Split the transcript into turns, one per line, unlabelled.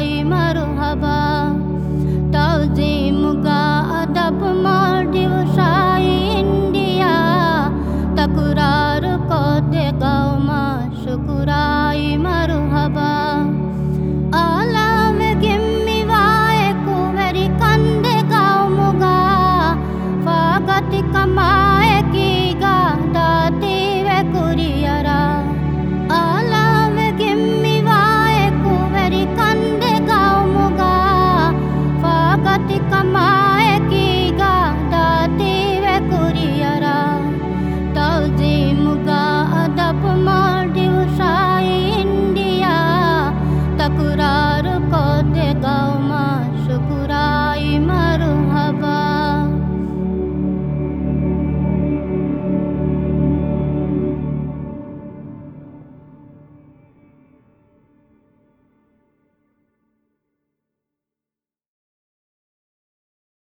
い